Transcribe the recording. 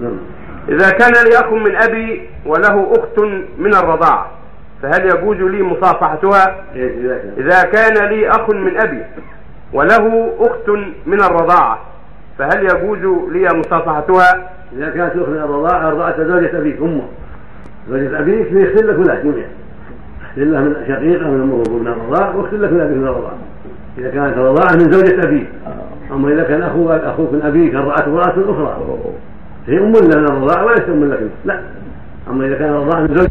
نعم. إذا كان لي أخ من أبي وله أخت من الرضاعة فهل يجوز لي مصافحتها؟ إيه، إذا كان. لي أخ من أبي وله أخت من الرضاعة فهل يجوز لي مصافحتها؟ إذا كانت أخت من الرضاعة أرضعت زوجة أبيك أمه. زوجة أبيك فيغسل لك ولا جميعا يغسل له من شقيقة من أمه من الرضاعة واغسل لك من أبيك من الرضاعة إذا كانت الرضاعة من زوجة أبيك. أما إذا كان أخوك أخوك من أبيك أرضعته امرأة أخرى. هي أم من الرضاعة وليس أم لك لا. أما إذا كان الرضاعة من زوجة